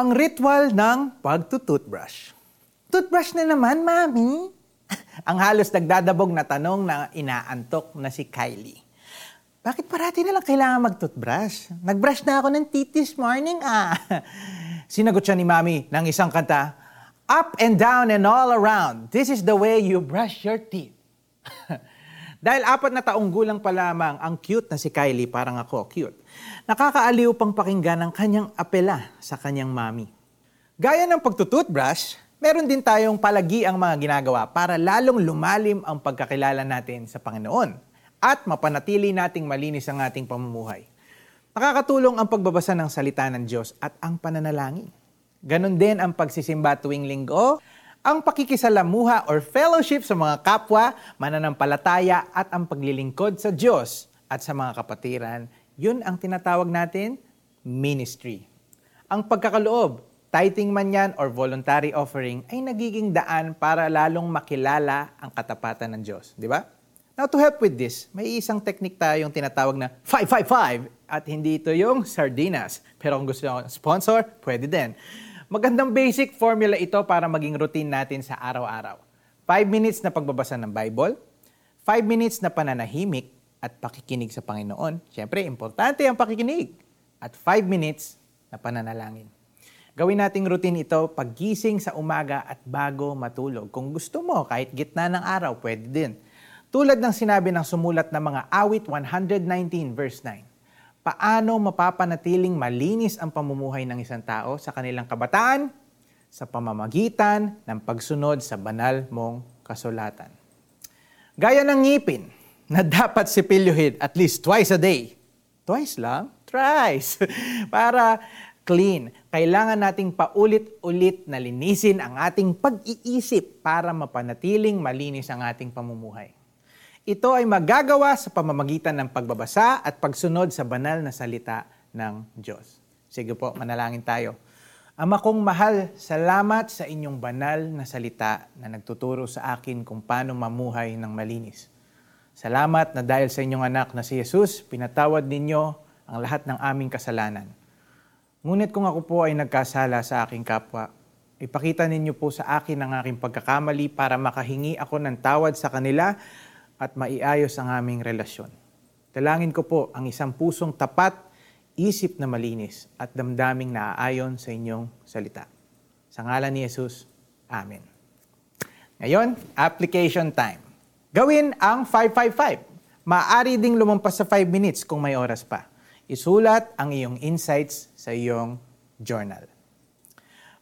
Ang ritual ng pagtutoothbrush. Toothbrush na naman, Mami? Ang halos nagdadabog na tanong na inaantok na si Kylie. Bakit parati na lang kailangan mag-toothbrush? Nag-brush na ako ng this morning, ah. Sinagot siya ni Mami ng isang kanta, Up and down and all around, this is the way you brush your teeth. Dahil apat na taong gulang pa lamang ang cute na si Kylie, parang ako, cute. Nakakaaliw pang pakinggan ang kanyang apela sa kanyang mami. Gaya ng pagtutoothbrush, meron din tayong palagi ang mga ginagawa para lalong lumalim ang pagkakilala natin sa Panginoon at mapanatili nating malinis ang ating pamumuhay. Nakakatulong ang pagbabasa ng salita ng Diyos at ang pananalangin. Ganon din ang pagsisimba tuwing linggo, ang pakikisalamuha or fellowship sa mga kapwa, mananampalataya at ang paglilingkod sa Diyos at sa mga kapatiran, yun ang tinatawag natin ministry. Ang pagkakaloob, tithing man yan or voluntary offering, ay nagiging daan para lalong makilala ang katapatan ng Diyos. Di ba? Now to help with this, may isang technique tayong tinatawag na 555 at hindi ito yung sardinas. Pero kung gusto nyo sponsor, pwede din. Magandang basic formula ito para maging routine natin sa araw-araw. 5 minutes na pagbabasa ng Bible, 5 minutes na pananahimik at pakikinig sa Panginoon. Siyempre, importante ang pakikinig. At 5 minutes na pananalangin. Gawin nating routine ito paggising sa umaga at bago matulog. Kung gusto mo, kahit gitna ng araw, pwede din. Tulad ng sinabi ng sumulat ng mga awit 119 verse 9 paano mapapanatiling malinis ang pamumuhay ng isang tao sa kanilang kabataan sa pamamagitan ng pagsunod sa banal mong kasulatan. Gaya ng ngipin na dapat sipilyuhin at least twice a day. Twice lang? Thrice. Para clean. Kailangan nating paulit-ulit na linisin ang ating pag-iisip para mapanatiling malinis ang ating pamumuhay. Ito ay magagawa sa pamamagitan ng pagbabasa at pagsunod sa banal na salita ng Diyos. Sige po, manalangin tayo. Ama kong mahal, salamat sa inyong banal na salita na nagtuturo sa akin kung paano mamuhay ng malinis. Salamat na dahil sa inyong anak na si Jesus, pinatawad ninyo ang lahat ng aming kasalanan. Ngunit kung ako po ay nagkasala sa aking kapwa, ipakita ninyo po sa akin ang aking pagkakamali para makahingi ako ng tawad sa kanila at maiayos ang aming relasyon. Dalangin ko po ang isang pusong tapat, isip na malinis at damdaming naaayon sa inyong salita. Sa ngalan ni Jesus, Amen. Ngayon, application time. Gawin ang 555. Maaari ding lumampas sa 5 minutes kung may oras pa. Isulat ang iyong insights sa iyong journal.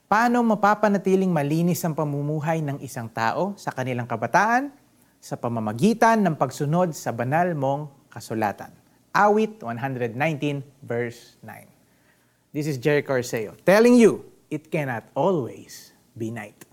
Paano mapapanatiling malinis ang pamumuhay ng isang tao sa kanilang kabataan sa pamamagitan ng pagsunod sa banal mong kasulatan. Awit 119 verse 9. This is Jerry Corseo telling you, it cannot always be night.